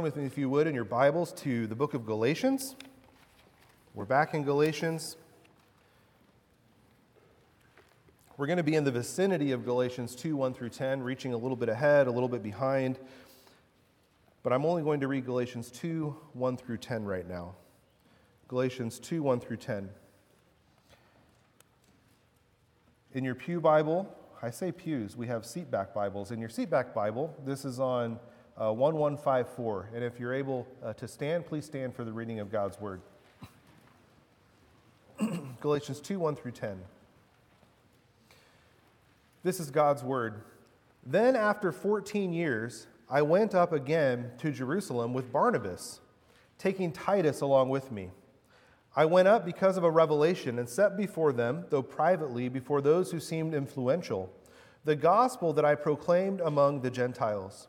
turn with me, if you would, in your Bibles to the book of Galatians. We're back in Galatians. We're going to be in the vicinity of Galatians 2 1 through 10, reaching a little bit ahead, a little bit behind. But I'm only going to read Galatians 2 1 through 10 right now. Galatians 2 1 through 10. In your Pew Bible, I say pews, we have seatback Bibles. In your seatback Bible, this is on uh, 1154. And if you're able uh, to stand, please stand for the reading of God's Word. Galatians 2 1 through 10. This is God's Word. Then, after 14 years, I went up again to Jerusalem with Barnabas, taking Titus along with me. I went up because of a revelation and set before them, though privately, before those who seemed influential, the gospel that I proclaimed among the Gentiles,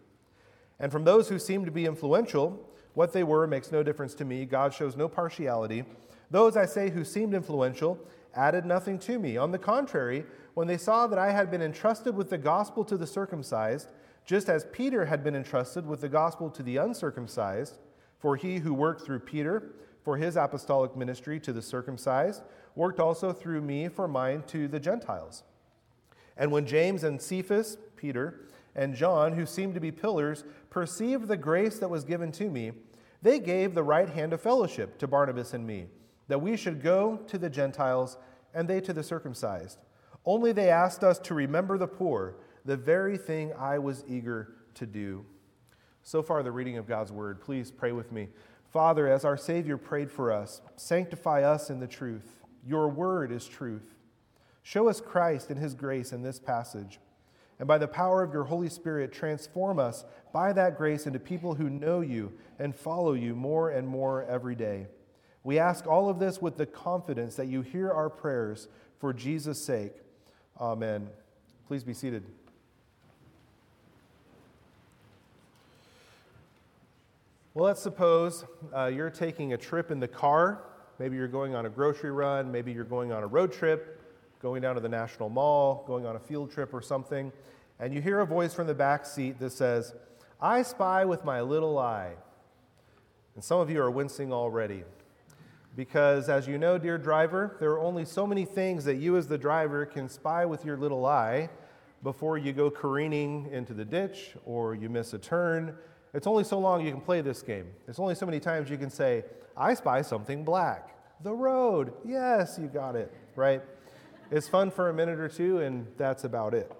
And from those who seem to be influential, what they were makes no difference to me. God shows no partiality. Those, I say, who seemed influential added nothing to me. On the contrary, when they saw that I had been entrusted with the gospel to the circumcised, just as Peter had been entrusted with the gospel to the uncircumcised, for he who worked through Peter for his apostolic ministry to the circumcised, worked also through me for mine to the Gentiles. And when James and Cephas, Peter, and John, who seemed to be pillars, perceived the grace that was given to me, they gave the right hand of fellowship to Barnabas and me, that we should go to the Gentiles and they to the circumcised. Only they asked us to remember the poor, the very thing I was eager to do. So far, the reading of God's word. Please pray with me. Father, as our Savior prayed for us, sanctify us in the truth. Your word is truth. Show us Christ and his grace in this passage. And by the power of your Holy Spirit, transform us by that grace into people who know you and follow you more and more every day. We ask all of this with the confidence that you hear our prayers for Jesus' sake. Amen. Please be seated. Well, let's suppose uh, you're taking a trip in the car. Maybe you're going on a grocery run. Maybe you're going on a road trip, going down to the National Mall, going on a field trip or something. And you hear a voice from the back seat that says, I spy with my little eye. And some of you are wincing already. Because, as you know, dear driver, there are only so many things that you, as the driver, can spy with your little eye before you go careening into the ditch or you miss a turn it's only so long you can play this game. It's only so many times you can say, I spy something black. The road. Yes, you got it, right? It's fun for a minute or two, and that's about it.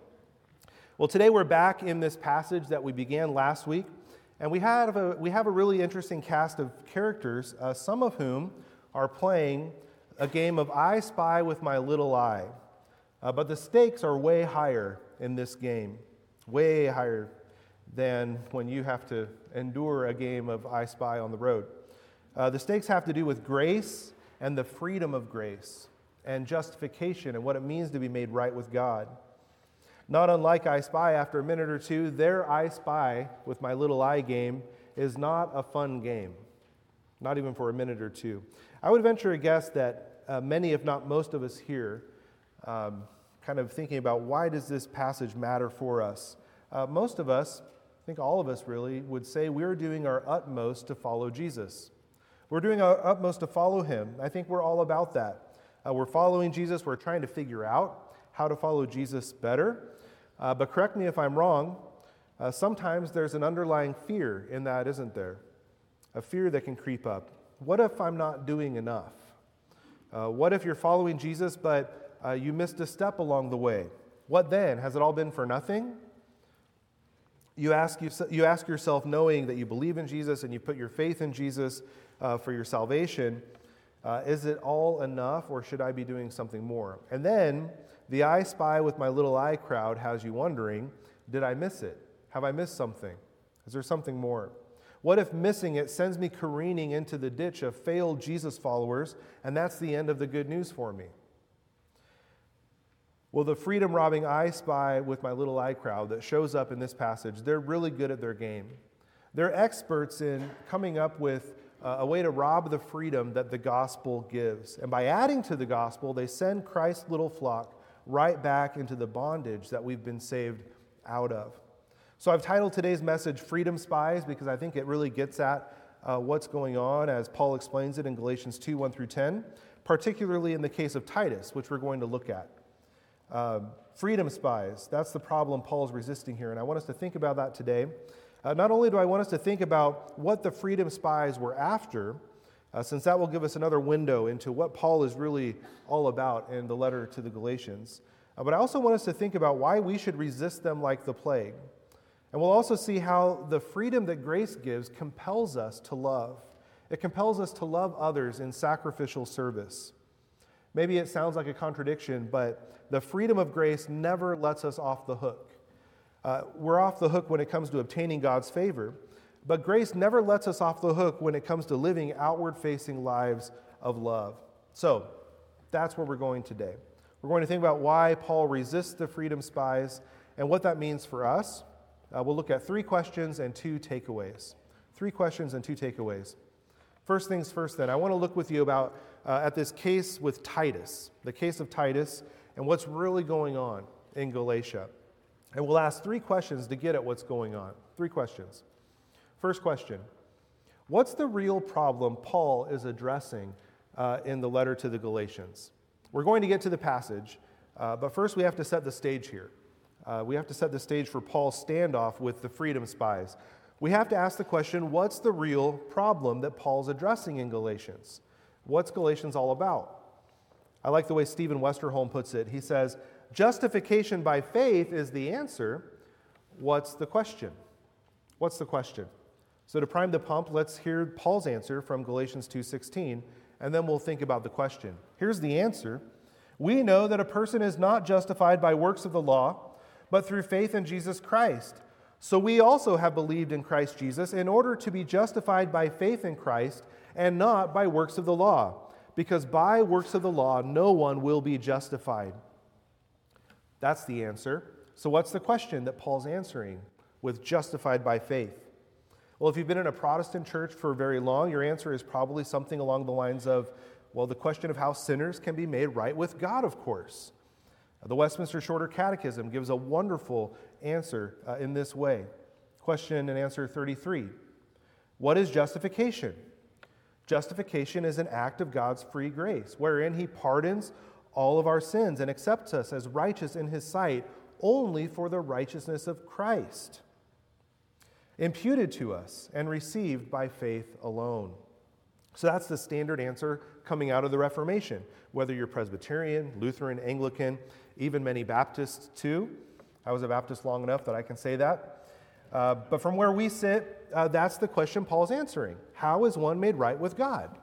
Well, today we're back in this passage that we began last week, and we have a, we have a really interesting cast of characters, uh, some of whom are playing a game of I spy with my little eye. Uh, but the stakes are way higher in this game, way higher than when you have to endure a game of I Spy on the road. Uh, the stakes have to do with grace and the freedom of grace and justification and what it means to be made right with God. Not unlike I Spy, after a minute or two, their I Spy with my little eye game is not a fun game, not even for a minute or two. I would venture a guess that uh, many, if not most of us here, um, kind of thinking about why does this passage matter for us? Uh, most of us I think all of us really would say we're doing our utmost to follow Jesus. We're doing our utmost to follow him. I think we're all about that. Uh, we're following Jesus. We're trying to figure out how to follow Jesus better. Uh, but correct me if I'm wrong. Uh, sometimes there's an underlying fear in that, isn't there? A fear that can creep up. What if I'm not doing enough? Uh, what if you're following Jesus, but uh, you missed a step along the way? What then? Has it all been for nothing? you ask, you, you ask yourself, knowing that you believe in Jesus and you put your faith in Jesus uh, for your salvation, uh, is it all enough or should I be doing something more? And then the I spy with my little eye crowd has you wondering, did I miss it? Have I missed something? Is there something more? What if missing it sends me careening into the ditch of failed Jesus followers, and that's the end of the good news for me? Well, the freedom robbing eye spy with my little I crowd that shows up in this passage, they're really good at their game. They're experts in coming up with a way to rob the freedom that the gospel gives. And by adding to the gospel, they send Christ's little flock right back into the bondage that we've been saved out of. So I've titled today's message Freedom Spies because I think it really gets at uh, what's going on as Paul explains it in Galatians 2 1 through 10, particularly in the case of Titus, which we're going to look at. Uh, freedom spies, that's the problem Paul's resisting here, and I want us to think about that today. Uh, not only do I want us to think about what the freedom spies were after, uh, since that will give us another window into what Paul is really all about in the letter to the Galatians, uh, but I also want us to think about why we should resist them like the plague. And we'll also see how the freedom that grace gives compels us to love. It compels us to love others in sacrificial service. Maybe it sounds like a contradiction, but the freedom of grace never lets us off the hook. Uh, we're off the hook when it comes to obtaining God's favor, but grace never lets us off the hook when it comes to living outward facing lives of love. So that's where we're going today. We're going to think about why Paul resists the freedom spies and what that means for us. Uh, we'll look at three questions and two takeaways. Three questions and two takeaways. First things first, then, I want to look with you about uh, at this case with Titus, the case of Titus, and what's really going on in Galatia. And we'll ask three questions to get at what's going on. Three questions. First question What's the real problem Paul is addressing uh, in the letter to the Galatians? We're going to get to the passage, uh, but first we have to set the stage here. Uh, we have to set the stage for Paul's standoff with the freedom spies. We have to ask the question what's the real problem that Paul's addressing in Galatians? What's Galatians all about? I like the way Stephen Westerholm puts it. He says, justification by faith is the answer. What's the question? What's the question? So to prime the pump, let's hear Paul's answer from Galatians 2:16 and then we'll think about the question. Here's the answer. We know that a person is not justified by works of the law, but through faith in Jesus Christ. So we also have believed in Christ Jesus in order to be justified by faith in Christ and not by works of the law, because by works of the law no one will be justified. That's the answer. So, what's the question that Paul's answering with justified by faith? Well, if you've been in a Protestant church for very long, your answer is probably something along the lines of, well, the question of how sinners can be made right with God, of course. The Westminster Shorter Catechism gives a wonderful answer uh, in this way. Question and answer 33 What is justification? Justification is an act of God's free grace, wherein He pardons all of our sins and accepts us as righteous in his sight only for the righteousness of Christ, imputed to us and received by faith alone. So that's the standard answer coming out of the Reformation, whether you're Presbyterian, Lutheran, Anglican, even many Baptists too. I was a Baptist long enough that I can say that. Uh, but from where we sit, uh, that's the question Paul's answering. How is one made right with God?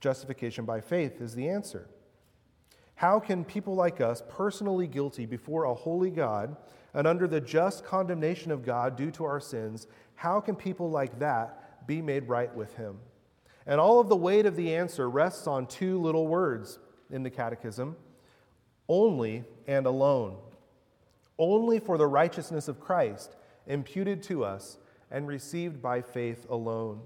Justification by faith is the answer. How can people like us, personally guilty before a holy God and under the just condemnation of God due to our sins, how can people like that be made right with Him? And all of the weight of the answer rests on two little words in the Catechism only and alone. Only for the righteousness of Christ, imputed to us and received by faith alone.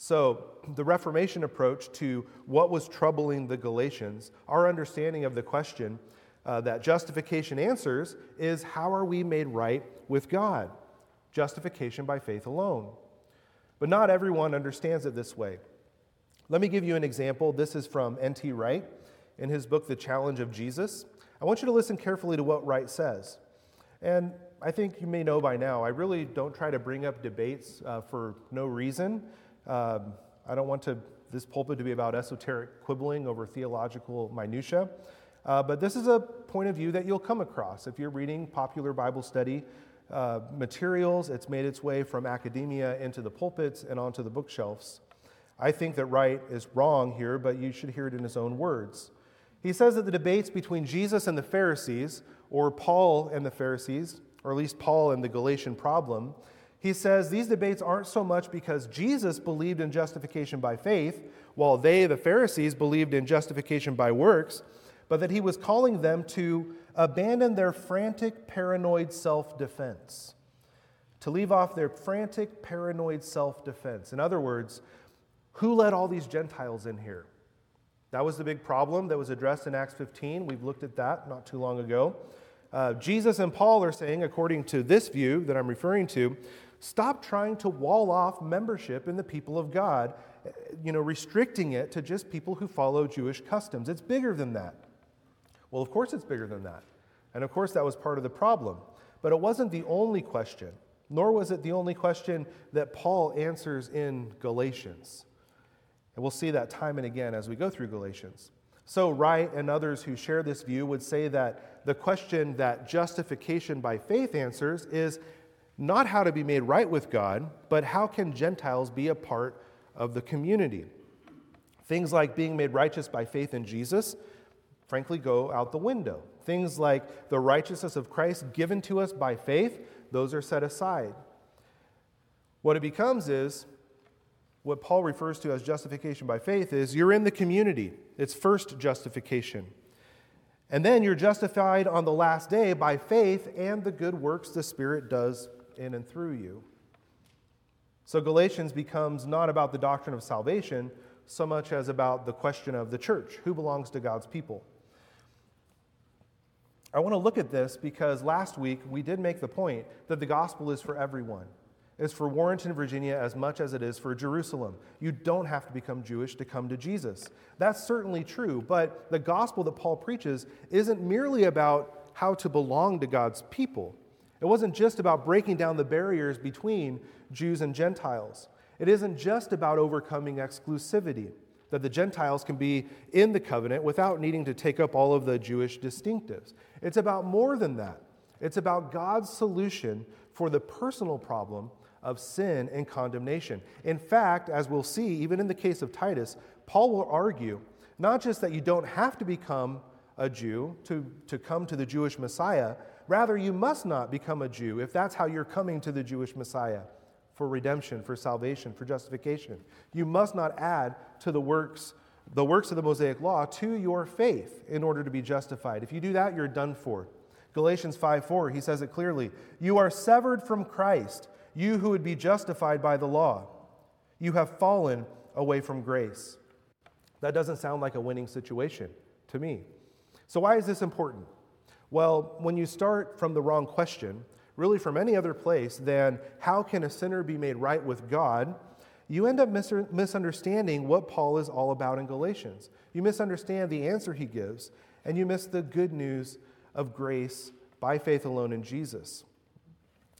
So, the Reformation approach to what was troubling the Galatians, our understanding of the question uh, that justification answers is how are we made right with God? Justification by faith alone. But not everyone understands it this way. Let me give you an example. This is from N.T. Wright in his book, The Challenge of Jesus. I want you to listen carefully to what Wright says. And I think you may know by now, I really don't try to bring up debates uh, for no reason. Um, I don't want to, this pulpit to be about esoteric quibbling over theological minutiae, uh, but this is a point of view that you'll come across if you're reading popular Bible study uh, materials. It's made its way from academia into the pulpits and onto the bookshelves. I think that Wright is wrong here, but you should hear it in his own words. He says that the debates between Jesus and the Pharisees, or Paul and the Pharisees, or at least Paul and the Galatian problem, He says these debates aren't so much because Jesus believed in justification by faith, while they, the Pharisees, believed in justification by works, but that he was calling them to abandon their frantic, paranoid self defense. To leave off their frantic, paranoid self defense. In other words, who let all these Gentiles in here? That was the big problem that was addressed in Acts 15. We've looked at that not too long ago. Uh, Jesus and Paul are saying, according to this view that I'm referring to, stop trying to wall off membership in the people of God, uh, you know, restricting it to just people who follow Jewish customs. It's bigger than that. Well, of course it's bigger than that. And of course that was part of the problem. But it wasn't the only question, nor was it the only question that Paul answers in Galatians. And we'll see that time and again as we go through Galatians. So, Wright and others who share this view would say that the question that justification by faith answers is not how to be made right with God, but how can Gentiles be a part of the community? Things like being made righteous by faith in Jesus, frankly, go out the window. Things like the righteousness of Christ given to us by faith, those are set aside. What it becomes is what Paul refers to as justification by faith is you're in the community. It's first justification. And then you're justified on the last day by faith and the good works the Spirit does in and through you. So Galatians becomes not about the doctrine of salvation so much as about the question of the church who belongs to God's people. I want to look at this because last week we did make the point that the gospel is for everyone is for Warrenton, Virginia, as much as it is for Jerusalem. You don't have to become Jewish to come to Jesus. That's certainly true, but the gospel that Paul preaches isn't merely about how to belong to God's people. It wasn't just about breaking down the barriers between Jews and Gentiles. It isn't just about overcoming exclusivity, that the Gentiles can be in the covenant without needing to take up all of the Jewish distinctives. It's about more than that. It's about God's solution for the personal problem of sin and condemnation. In fact, as we'll see, even in the case of Titus, Paul will argue not just that you don't have to become a Jew to, to come to the Jewish Messiah, rather, you must not become a Jew if that's how you're coming to the Jewish Messiah for redemption, for salvation, for justification. You must not add to the works the works of the Mosaic law to your faith in order to be justified. If you do that, you're done for. Galatians 5 4, he says it clearly. You are severed from Christ you who would be justified by the law, you have fallen away from grace. That doesn't sound like a winning situation to me. So, why is this important? Well, when you start from the wrong question, really from any other place than how can a sinner be made right with God, you end up mis- misunderstanding what Paul is all about in Galatians. You misunderstand the answer he gives, and you miss the good news of grace by faith alone in Jesus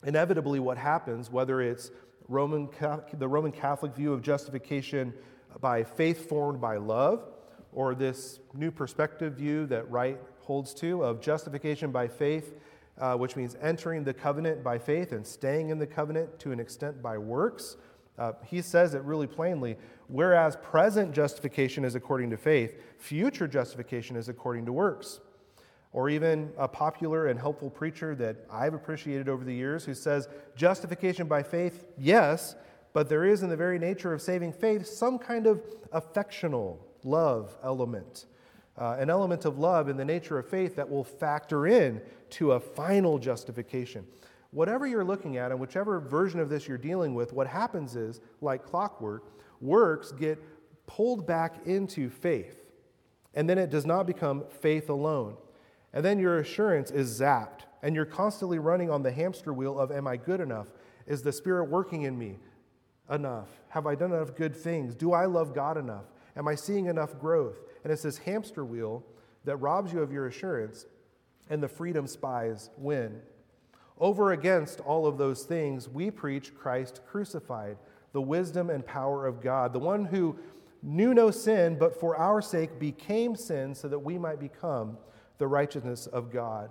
inevitably what happens, whether it's Roman, the Roman Catholic view of justification by faith formed by love, or this new perspective view that Wright holds to of justification by faith, uh, which means entering the covenant by faith and staying in the covenant to an extent by works. Uh, he says it really plainly whereas present justification is according to faith, future justification is according to works or even a popular and helpful preacher that I've appreciated over the years who says justification by faith, yes, but there is in the very nature of saving faith some kind of affectional love element. Uh, an element of love in the nature of faith that will factor in to a final justification. Whatever you're looking at, and whichever version of this you're dealing with, what happens is, like clockwork, works get pulled back into faith. And then it does not become faith alone. And then your assurance is zapped, and you're constantly running on the hamster wheel of, Am I good enough? Is the Spirit working in me enough? Have I done enough good things? Do I love God enough? Am I seeing enough growth? And it's this hamster wheel that robs you of your assurance, and the freedom spies win. Over against all of those things, we preach Christ crucified, the wisdom and power of God, the one who knew no sin, but for our sake became sin so that we might become the righteousness of God.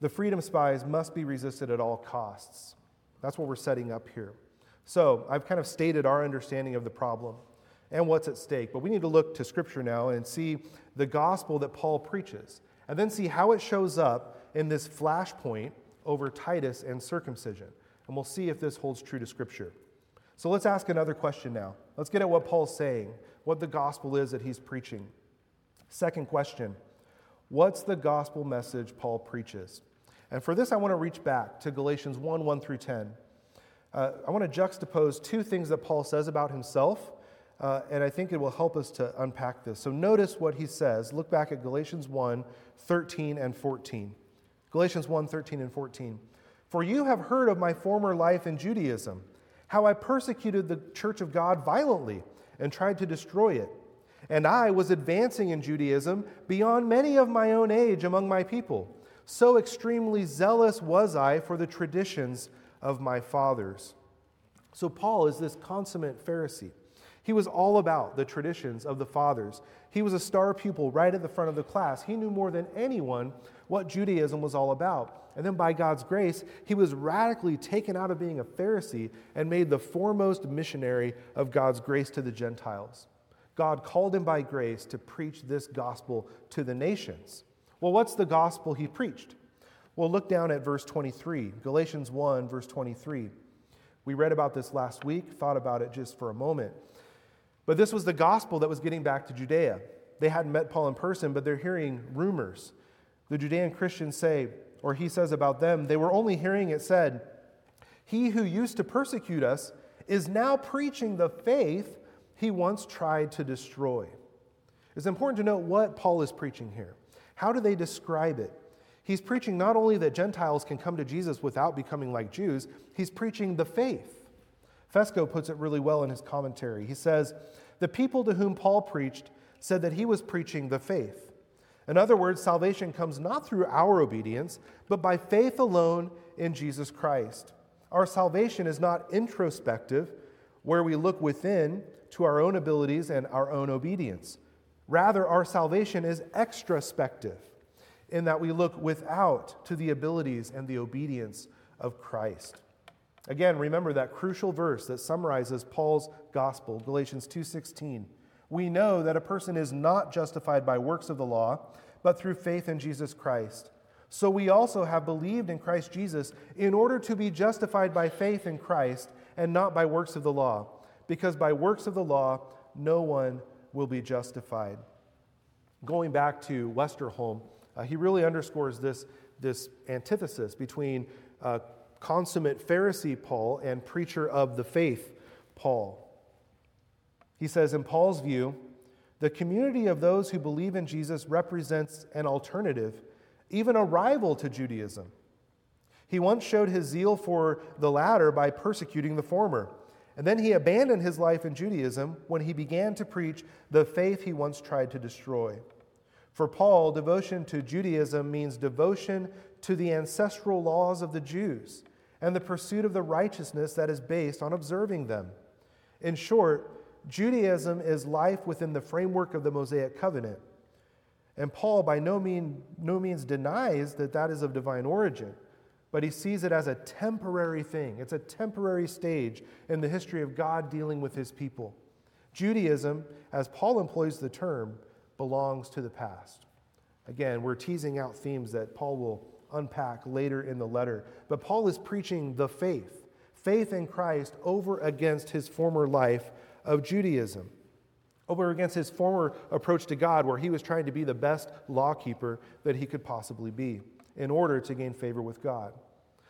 The freedom spies must be resisted at all costs. That's what we're setting up here. So, I've kind of stated our understanding of the problem and what's at stake, but we need to look to Scripture now and see the gospel that Paul preaches, and then see how it shows up in this flashpoint over Titus and circumcision. And we'll see if this holds true to Scripture. So let's ask another question now. Let's get at what Paul's saying, what the gospel is that he's preaching. Second question What's the gospel message Paul preaches? And for this, I want to reach back to Galatians 1 1 through 10. Uh, I want to juxtapose two things that Paul says about himself, uh, and I think it will help us to unpack this. So notice what he says. Look back at Galatians 1 13 and 14. Galatians 1 13 and 14. For you have heard of my former life in Judaism, how I persecuted the church of God violently and tried to destroy it. And I was advancing in Judaism beyond many of my own age among my people. So extremely zealous was I for the traditions of my fathers. So, Paul is this consummate Pharisee. He was all about the traditions of the fathers. He was a star pupil right at the front of the class. He knew more than anyone what Judaism was all about. And then, by God's grace, he was radically taken out of being a Pharisee and made the foremost missionary of God's grace to the Gentiles. God called him by grace to preach this gospel to the nations. Well, what's the gospel he preached? Well, look down at verse 23, Galatians 1, verse 23. We read about this last week, thought about it just for a moment. But this was the gospel that was getting back to Judea. They hadn't met Paul in person, but they're hearing rumors. The Judean Christians say, or he says about them, they were only hearing it said, He who used to persecute us is now preaching the faith he once tried to destroy. It's important to note what Paul is preaching here. How do they describe it? He's preaching not only that Gentiles can come to Jesus without becoming like Jews, he's preaching the faith. Fesko puts it really well in his commentary. He says, The people to whom Paul preached said that he was preaching the faith. In other words, salvation comes not through our obedience, but by faith alone in Jesus Christ. Our salvation is not introspective, where we look within to our own abilities and our own obedience. Rather, our salvation is extrospective in that we look without to the abilities and the obedience of Christ. Again, remember that crucial verse that summarizes Paul's gospel, Galatians 2:16. We know that a person is not justified by works of the law, but through faith in Jesus Christ. So we also have believed in Christ Jesus in order to be justified by faith in Christ and not by works of the law because by works of the law, no one will be justified. Going back to Westerholm, uh, he really underscores this, this antithesis between uh, consummate Pharisee Paul and preacher of the faith Paul. He says, in Paul's view, the community of those who believe in Jesus represents an alternative, even a rival to Judaism. He once showed his zeal for the latter by persecuting the former. And then he abandoned his life in Judaism when he began to preach the faith he once tried to destroy. For Paul, devotion to Judaism means devotion to the ancestral laws of the Jews and the pursuit of the righteousness that is based on observing them. In short, Judaism is life within the framework of the Mosaic covenant. And Paul, by no, mean, no means, denies that that is of divine origin but he sees it as a temporary thing. It's a temporary stage in the history of God dealing with his people. Judaism, as Paul employs the term, belongs to the past. Again, we're teasing out themes that Paul will unpack later in the letter. But Paul is preaching the faith, faith in Christ over against his former life of Judaism, over against his former approach to God, where he was trying to be the best lawkeeper that he could possibly be in order to gain favor with God.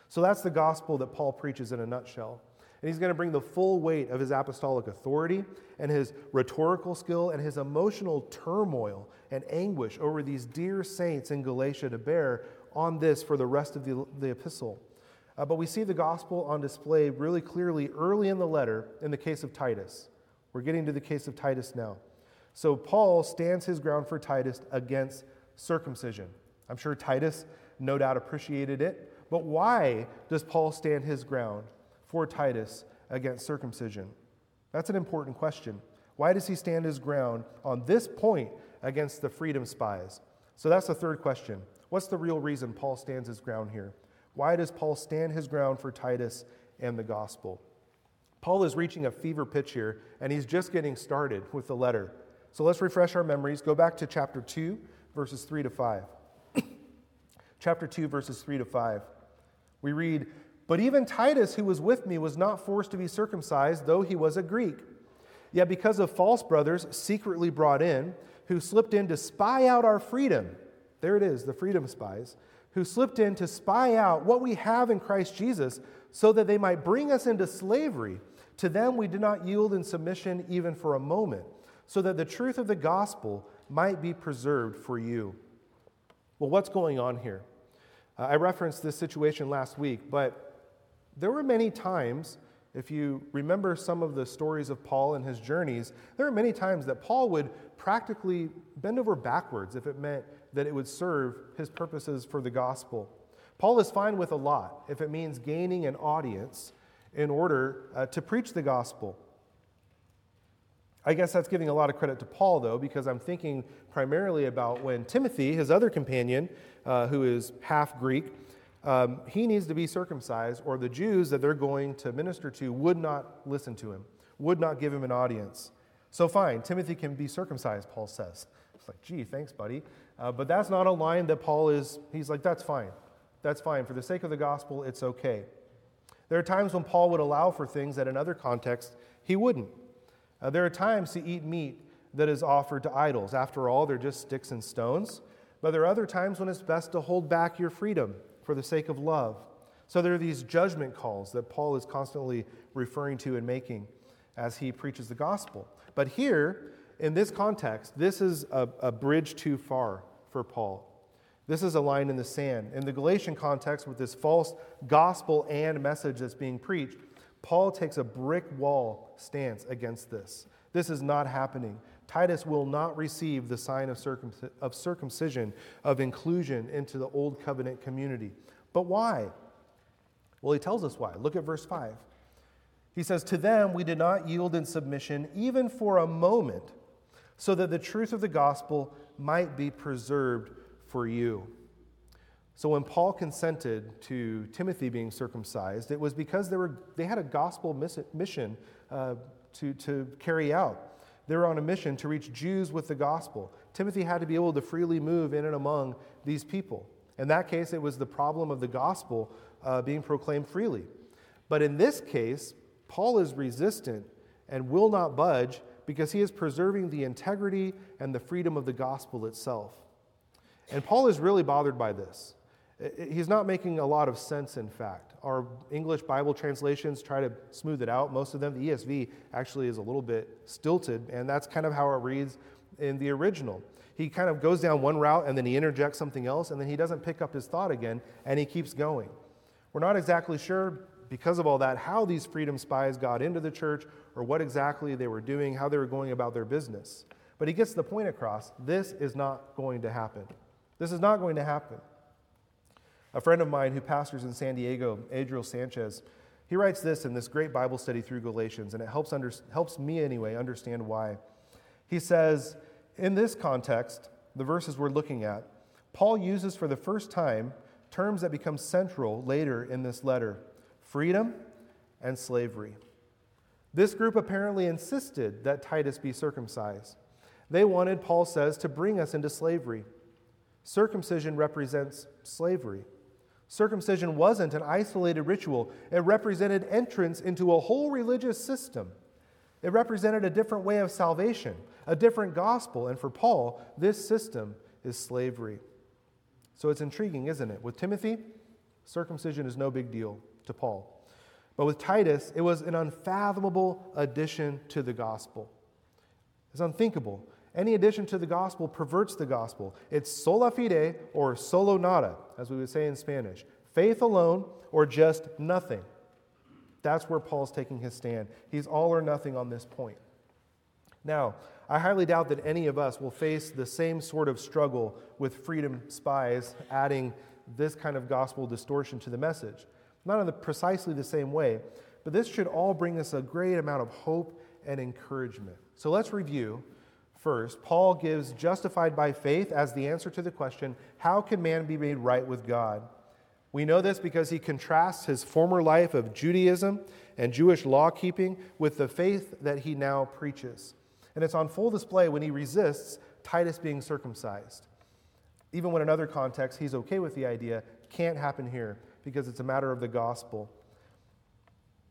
So that's the gospel that Paul preaches in a nutshell. And he's going to bring the full weight of his apostolic authority and his rhetorical skill and his emotional turmoil and anguish over these dear saints in Galatia to bear on this for the rest of the, the epistle. Uh, but we see the gospel on display really clearly early in the letter in the case of Titus. We're getting to the case of Titus now. So Paul stands his ground for Titus against circumcision. I'm sure Titus no doubt appreciated it. But why does Paul stand his ground for Titus against circumcision? That's an important question. Why does he stand his ground on this point against the freedom spies? So that's the third question. What's the real reason Paul stands his ground here? Why does Paul stand his ground for Titus and the gospel? Paul is reaching a fever pitch here, and he's just getting started with the letter. So let's refresh our memories. Go back to chapter 2, verses 3 to 5 chapter 2, verses 3 to 5. We read, But even Titus, who was with me, was not forced to be circumcised, though he was a Greek. Yet because of false brothers secretly brought in, who slipped in to spy out our freedom, there it is, the freedom spies, who slipped in to spy out what we have in Christ Jesus, so that they might bring us into slavery. To them we did not yield in submission even for a moment, so that the truth of the gospel might be preserved for you. Well, what's going on here? Uh, I referenced this situation last week, but there were many times, if you remember some of the stories of Paul and his journeys, there were many times that Paul would practically bend over backwards if it meant that it would serve his purposes for the gospel. Paul is fine with a lot if it means gaining an audience in order uh, to preach the gospel. I guess that's giving a lot of credit to Paul, though, because I'm thinking primarily about when Timothy, his other companion, uh, who is half Greek, um, he needs to be circumcised, or the Jews that they're going to minister to would not listen to him, would not give him an audience. So, fine, Timothy can be circumcised, Paul says. It's like, gee, thanks, buddy. Uh, but that's not a line that Paul is, he's like, that's fine. That's fine. For the sake of the gospel, it's okay. There are times when Paul would allow for things that in other contexts he wouldn't. Uh, there are times to eat meat that is offered to idols. After all, they're just sticks and stones. But there are other times when it's best to hold back your freedom for the sake of love. So there are these judgment calls that Paul is constantly referring to and making as he preaches the gospel. But here, in this context, this is a, a bridge too far for Paul. This is a line in the sand. In the Galatian context, with this false gospel and message that's being preached, Paul takes a brick wall stance against this. This is not happening. Titus will not receive the sign of, of circumcision, of inclusion into the old covenant community. But why? Well, he tells us why. Look at verse 5. He says, To them we did not yield in submission even for a moment, so that the truth of the gospel might be preserved for you. So when Paul consented to Timothy being circumcised, it was because they, were, they had a gospel mission uh, to, to carry out. They were on a mission to reach Jews with the gospel. Timothy had to be able to freely move in and among these people. In that case, it was the problem of the gospel uh, being proclaimed freely. But in this case, Paul is resistant and will not budge because he is preserving the integrity and the freedom of the gospel itself. And Paul is really bothered by this. He's not making a lot of sense, in fact. Our English Bible translations try to smooth it out. Most of them, the ESV actually is a little bit stilted, and that's kind of how it reads in the original. He kind of goes down one route and then he interjects something else, and then he doesn't pick up his thought again, and he keeps going. We're not exactly sure, because of all that, how these freedom spies got into the church or what exactly they were doing, how they were going about their business. But he gets the point across this is not going to happen. This is not going to happen. A friend of mine who pastors in San Diego, Adriel Sanchez, he writes this in this great Bible study through Galatians, and it helps, under, helps me anyway understand why. He says, in this context, the verses we're looking at, Paul uses for the first time terms that become central later in this letter freedom and slavery. This group apparently insisted that Titus be circumcised. They wanted, Paul says, to bring us into slavery. Circumcision represents slavery. Circumcision wasn't an isolated ritual, it represented entrance into a whole religious system. It represented a different way of salvation, a different gospel. And for Paul, this system is slavery. So it's intriguing, isn't it? With Timothy, circumcision is no big deal to Paul. But with Titus, it was an unfathomable addition to the gospel. It's unthinkable. Any addition to the gospel perverts the gospel. It's sola fide or solo nada, as we would say in Spanish faith alone or just nothing. That's where Paul's taking his stand. He's all or nothing on this point. Now, I highly doubt that any of us will face the same sort of struggle with freedom spies adding this kind of gospel distortion to the message. Not in the, precisely the same way, but this should all bring us a great amount of hope and encouragement. So let's review First, Paul gives justified by faith as the answer to the question how can man be made right with God? We know this because he contrasts his former life of Judaism and Jewish law keeping with the faith that he now preaches. And it's on full display when he resists Titus being circumcised. Even when in other contexts he's okay with the idea, can't happen here. Because it's a matter of the gospel.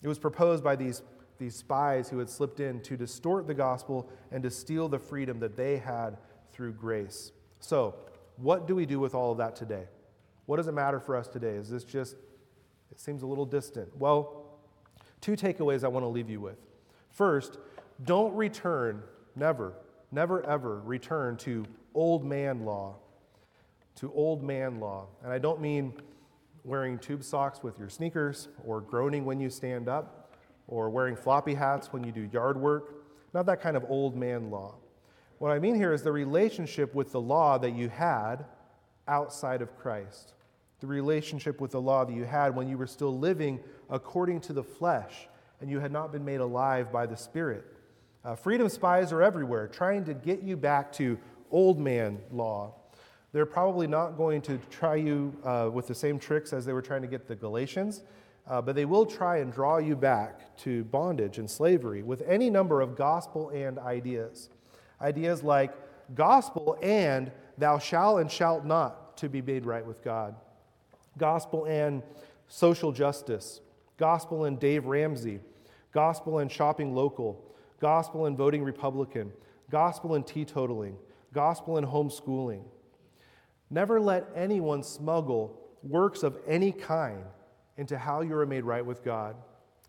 It was proposed by these, these spies who had slipped in to distort the gospel and to steal the freedom that they had through grace. So, what do we do with all of that today? What does it matter for us today? Is this just, it seems a little distant? Well, two takeaways I want to leave you with. First, don't return, never, never ever return to old man law. To old man law. And I don't mean wearing tube socks with your sneakers, or groaning when you stand up, or wearing floppy hats when you do yard work. Not that kind of old man law. What I mean here is the relationship with the law that you had outside of Christ. The relationship with the law that you had when you were still living according to the flesh and you had not been made alive by the Spirit. Uh, freedom spies are everywhere, trying to get you back to old man law. They're probably not going to try you uh, with the same tricks as they were trying to get the Galatians, uh, but they will try and draw you back to bondage and slavery with any number of gospel and ideas. Ideas like gospel and thou shalt and shalt not to be made right with God, gospel and social justice, gospel and Dave Ramsey, gospel and shopping local, gospel and voting Republican, gospel and teetotaling, gospel and homeschooling. Never let anyone smuggle works of any kind into how you are made right with God,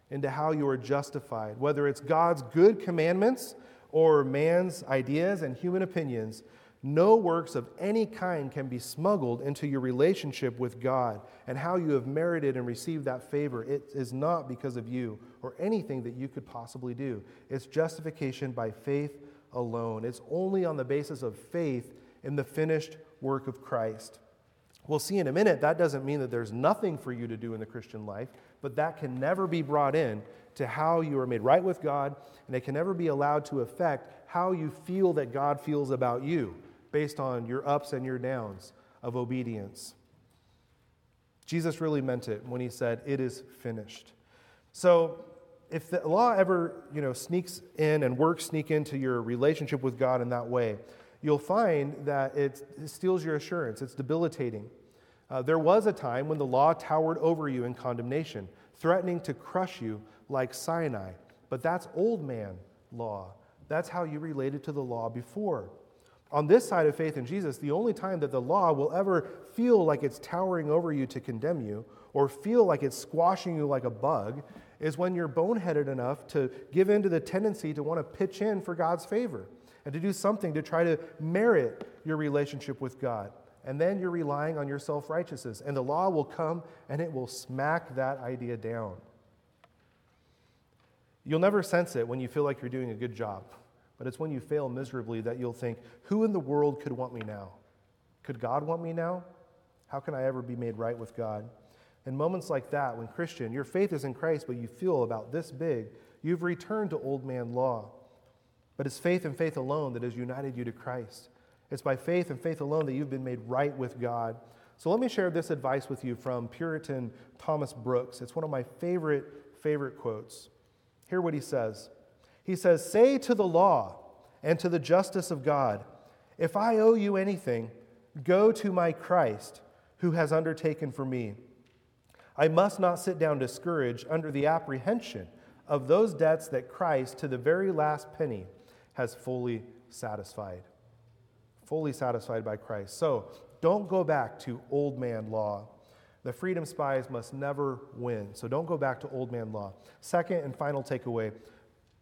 into how you are justified, whether it's God's good commandments or man's ideas and human opinions, no works of any kind can be smuggled into your relationship with God and how you have merited and received that favor. It is not because of you or anything that you could possibly do. It's justification by faith alone. It's only on the basis of faith in the finished work of Christ. We'll see in a minute that doesn't mean that there's nothing for you to do in the Christian life, but that can never be brought in to how you are made right with God, and it can never be allowed to affect how you feel that God feels about you based on your ups and your downs of obedience. Jesus really meant it when he said, It is finished. So, if the law ever you know, sneaks in and works sneak into your relationship with God in that way, you'll find that it steals your assurance. It's debilitating. Uh, there was a time when the law towered over you in condemnation, threatening to crush you like Sinai. But that's old man law. That's how you related to the law before. On this side of faith in Jesus, the only time that the law will ever feel like it's towering over you to condemn you or feel like it's squashing you like a bug is when you're boneheaded enough to give in to the tendency to want to pitch in for God's favor and to do something to try to merit your relationship with God. And then you're relying on your self righteousness. And the law will come and it will smack that idea down. You'll never sense it when you feel like you're doing a good job, but it's when you fail miserably that you'll think, who in the world could want me now? Could God want me now? How can I ever be made right with God? In moments like that, when Christian, your faith is in Christ, but you feel about this big, you've returned to old man law. But it's faith and faith alone that has united you to Christ. It's by faith and faith alone that you've been made right with God. So let me share this advice with you from Puritan Thomas Brooks. It's one of my favorite, favorite quotes. Hear what he says. He says, Say to the law and to the justice of God, if I owe you anything, go to my Christ who has undertaken for me. I must not sit down discouraged under the apprehension of those debts that Christ, to the very last penny, has fully satisfied. Fully satisfied by Christ. So don't go back to old man law. The freedom spies must never win. So don't go back to old man law. Second and final takeaway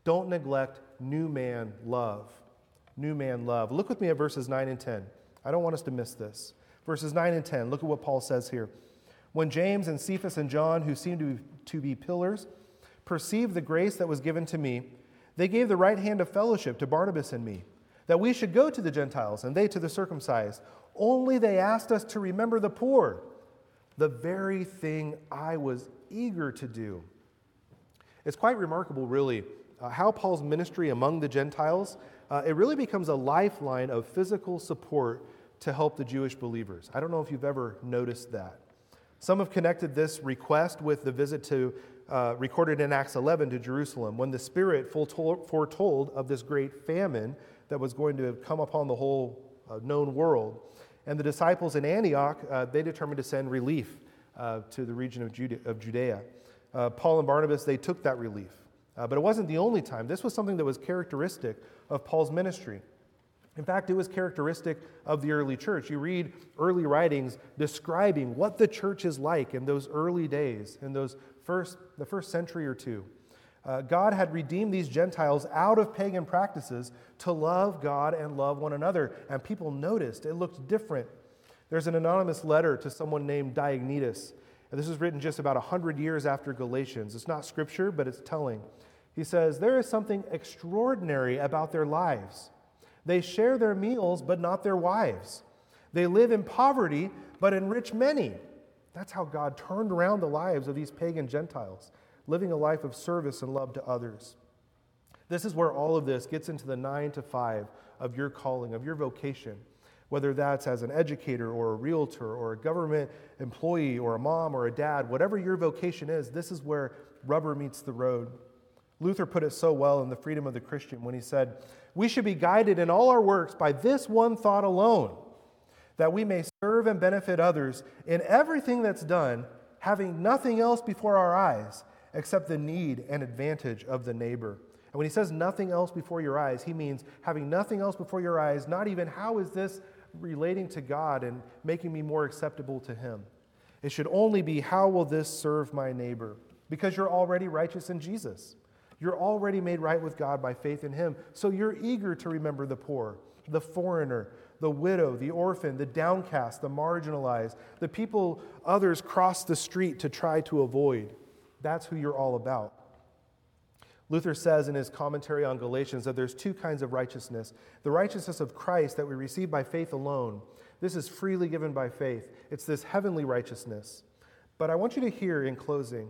don't neglect new man love. New man love. Look with me at verses 9 and 10. I don't want us to miss this. Verses 9 and 10, look at what Paul says here. When James and Cephas and John, who seemed to be, to be pillars, perceived the grace that was given to me, they gave the right hand of fellowship to Barnabas and me, that we should go to the Gentiles and they to the circumcised. Only they asked us to remember the poor, the very thing I was eager to do. It's quite remarkable, really, uh, how Paul's ministry among the Gentiles, uh, it really becomes a lifeline of physical support to help the Jewish believers. I don't know if you've ever noticed that. Some have connected this request with the visit to, uh, recorded in Acts 11 to Jerusalem, when the Spirit foretold of this great famine that was going to come upon the whole uh, known world. And the disciples in Antioch, uh, they determined to send relief uh, to the region of, Jude- of Judea. Uh, Paul and Barnabas, they took that relief. Uh, but it wasn't the only time. This was something that was characteristic of Paul's ministry. In fact, it was characteristic of the early church. You read early writings describing what the church is like in those early days, in those first, the first century or two. Uh, God had redeemed these Gentiles out of pagan practices to love God and love one another. And people noticed it looked different. There's an anonymous letter to someone named Diognetus. And this was written just about 100 years after Galatians. It's not scripture, but it's telling. He says, There is something extraordinary about their lives. They share their meals, but not their wives. They live in poverty, but enrich many. That's how God turned around the lives of these pagan Gentiles, living a life of service and love to others. This is where all of this gets into the nine to five of your calling, of your vocation, whether that's as an educator or a realtor or a government employee or a mom or a dad, whatever your vocation is, this is where rubber meets the road. Luther put it so well in The Freedom of the Christian when he said, We should be guided in all our works by this one thought alone, that we may serve and benefit others in everything that's done, having nothing else before our eyes except the need and advantage of the neighbor. And when he says nothing else before your eyes, he means having nothing else before your eyes, not even how is this relating to God and making me more acceptable to him. It should only be how will this serve my neighbor? Because you're already righteous in Jesus. You're already made right with God by faith in Him. So you're eager to remember the poor, the foreigner, the widow, the orphan, the downcast, the marginalized, the people others cross the street to try to avoid. That's who you're all about. Luther says in his commentary on Galatians that there's two kinds of righteousness the righteousness of Christ that we receive by faith alone. This is freely given by faith, it's this heavenly righteousness. But I want you to hear in closing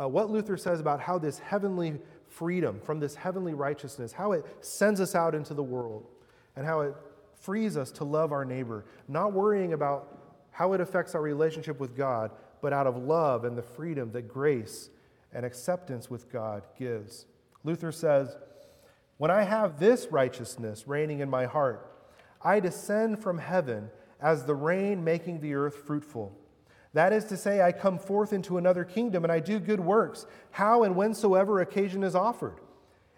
uh, what Luther says about how this heavenly freedom from this heavenly righteousness, how it sends us out into the world, and how it frees us to love our neighbor, not worrying about how it affects our relationship with God, but out of love and the freedom that grace and acceptance with God gives. Luther says, When I have this righteousness reigning in my heart, I descend from heaven as the rain making the earth fruitful. That is to say, I come forth into another kingdom and I do good works, how and whensoever occasion is offered.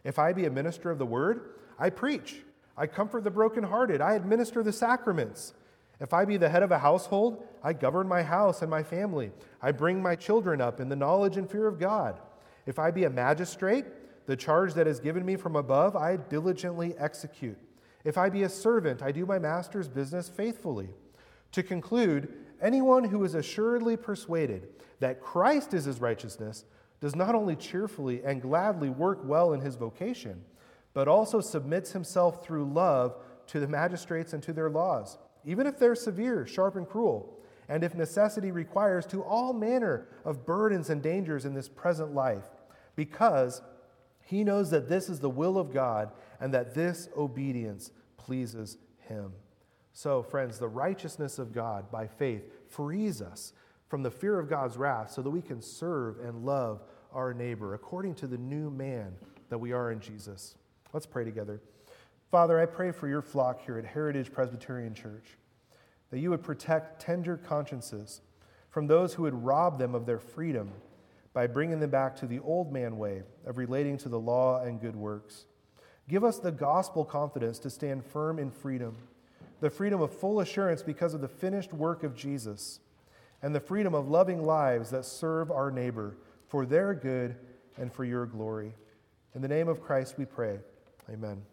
If I be a minister of the word, I preach. I comfort the brokenhearted. I administer the sacraments. If I be the head of a household, I govern my house and my family. I bring my children up in the knowledge and fear of God. If I be a magistrate, the charge that is given me from above, I diligently execute. If I be a servant, I do my master's business faithfully. To conclude, anyone who is assuredly persuaded that Christ is his righteousness does not only cheerfully and gladly work well in his vocation, but also submits himself through love to the magistrates and to their laws, even if they're severe, sharp, and cruel, and if necessity requires, to all manner of burdens and dangers in this present life, because he knows that this is the will of God and that this obedience pleases him. So, friends, the righteousness of God by faith frees us from the fear of God's wrath so that we can serve and love our neighbor according to the new man that we are in Jesus. Let's pray together. Father, I pray for your flock here at Heritage Presbyterian Church that you would protect tender consciences from those who would rob them of their freedom by bringing them back to the old man way of relating to the law and good works. Give us the gospel confidence to stand firm in freedom the freedom of full assurance because of the finished work of Jesus, and the freedom of loving lives that serve our neighbor for their good and for your glory. In the name of Christ we pray. Amen.